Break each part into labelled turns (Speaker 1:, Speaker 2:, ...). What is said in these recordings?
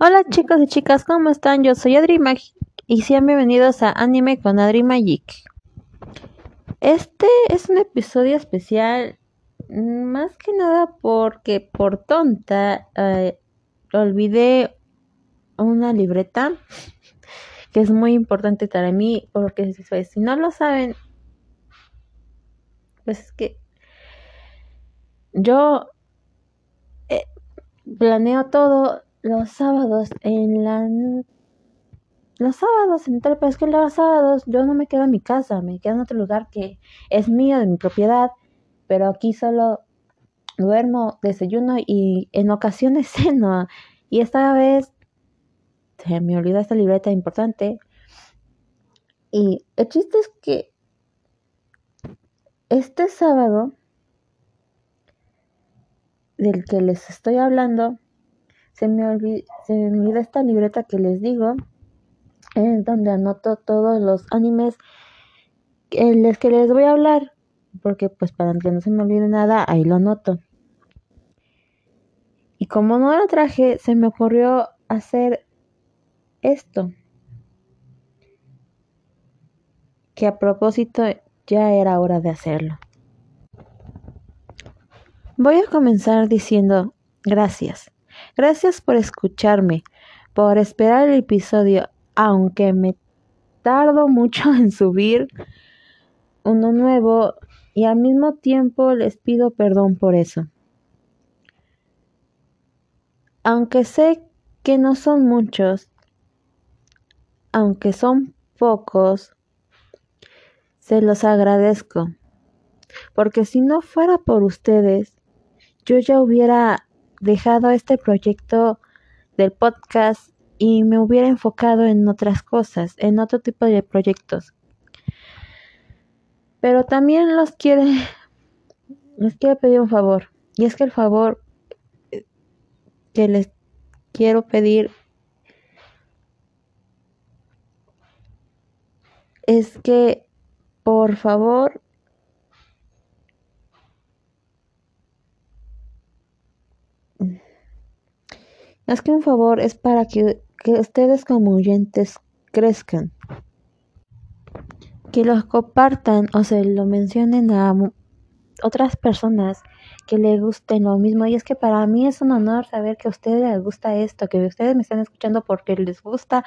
Speaker 1: Hola chicos y chicas, ¿cómo están? Yo soy Adri Magic y sean bienvenidos a Anime con Adri Magic. Este es un episodio especial más que nada porque por tonta eh, olvidé una libreta que es muy importante para mí porque si no lo saben pues es que yo eh, planeo todo los sábados en la los sábados en tal es que los sábados yo no me quedo en mi casa, me quedo en otro lugar que es mío, de mi propiedad, pero aquí solo duermo, desayuno y en ocasiones ceno. Y esta vez se me olvidó esta libreta importante. Y el chiste es que este sábado del que les estoy hablando, se me, olvida, esta libreta que les digo, en donde anoto todos los animes en los que les voy a hablar, porque pues para que no se me olvide nada, ahí lo anoto. Y como no lo traje, se me ocurrió hacer esto. Que a propósito ya era hora de hacerlo. Voy a comenzar diciendo gracias. Gracias por escucharme, por esperar el episodio, aunque me tardo mucho en subir uno nuevo y al mismo tiempo les pido perdón por eso. Aunque sé que no son muchos, aunque son pocos, se los agradezco. Porque si no fuera por ustedes, yo ya hubiera dejado este proyecto del podcast y me hubiera enfocado en otras cosas, en otro tipo de proyectos. Pero también los quiere, les quiero pedir un favor. Y es que el favor que les quiero pedir es que por favor Es que un favor es para que, ustedes como oyentes crezcan. Que los compartan o se lo mencionen a otras personas que les gusten lo mismo. Y es que para mí es un honor saber que a ustedes les gusta esto, que ustedes me están escuchando porque les gusta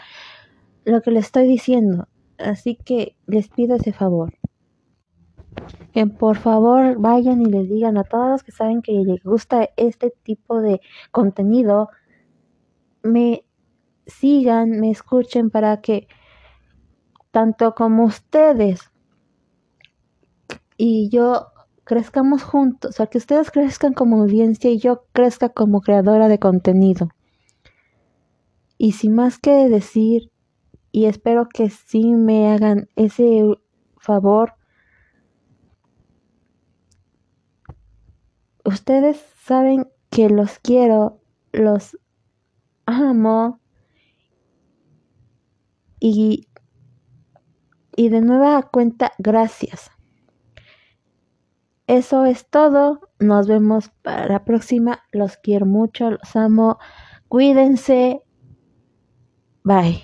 Speaker 1: lo que les estoy diciendo. Así que les pido ese favor. Que por favor vayan y les digan a todos los que saben que les gusta este tipo de contenido me sigan, me escuchen para que tanto como ustedes y yo crezcamos juntos, o sea, que ustedes crezcan como audiencia y yo crezca como creadora de contenido. Y sin más que decir, y espero que sí me hagan ese favor, ustedes saben que los quiero, los amo y, y de nueva cuenta gracias. Eso es todo. Nos vemos para la próxima. Los quiero mucho, los amo. Cuídense. Bye.